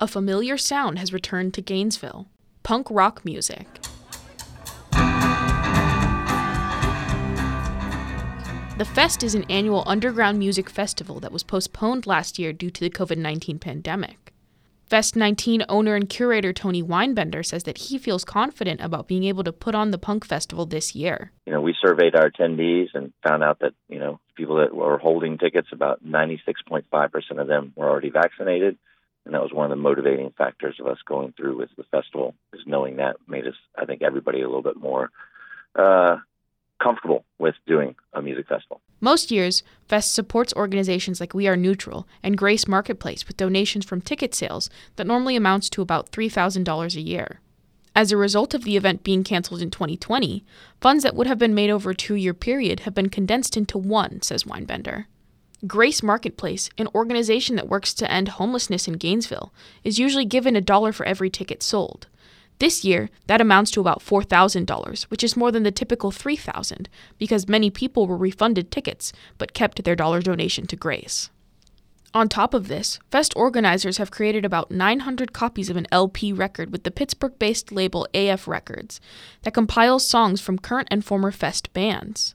a familiar sound has returned to Gainesville punk rock music. The Fest is an annual underground music festival that was postponed last year due to the COVID 19 pandemic. Fest 19 owner and curator Tony Weinbender says that he feels confident about being able to put on the punk festival this year. You know, we surveyed our attendees and found out that, you know, people that were holding tickets, about 96.5% of them were already vaccinated. And that was one of the motivating factors of us going through with the festival, is knowing that made us, I think, everybody a little bit more uh, comfortable with doing a music festival. Most years, Fest supports organizations like We Are Neutral and Grace Marketplace with donations from ticket sales that normally amounts to about $3,000 a year. As a result of the event being canceled in 2020, funds that would have been made over a two year period have been condensed into one, says Weinbender. Grace Marketplace, an organization that works to end homelessness in Gainesville, is usually given a dollar for every ticket sold. This year, that amounts to about $4,000, which is more than the typical $3,000 because many people were refunded tickets but kept their dollar donation to Grace. On top of this, Fest organizers have created about 900 copies of an LP record with the Pittsburgh based label AF Records that compiles songs from current and former Fest bands.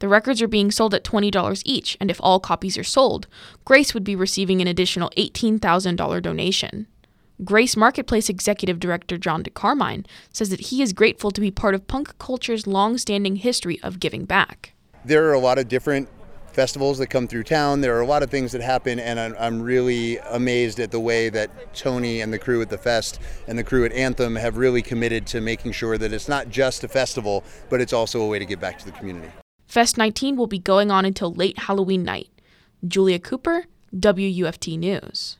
The records are being sold at $20 each, and if all copies are sold, Grace would be receiving an additional $18,000 donation. Grace Marketplace Executive Director John DeCarmine says that he is grateful to be part of punk culture's long standing history of giving back. There are a lot of different festivals that come through town. There are a lot of things that happen, and I'm, really amazed at the way that Tony and the crew at the Fest and the crew at Anthem have really committed to making sure that it's not just a festival, but it's also a way to give back to the community. Fest 19 will be going on until late Halloween night. Julia Cooper, WUFT News.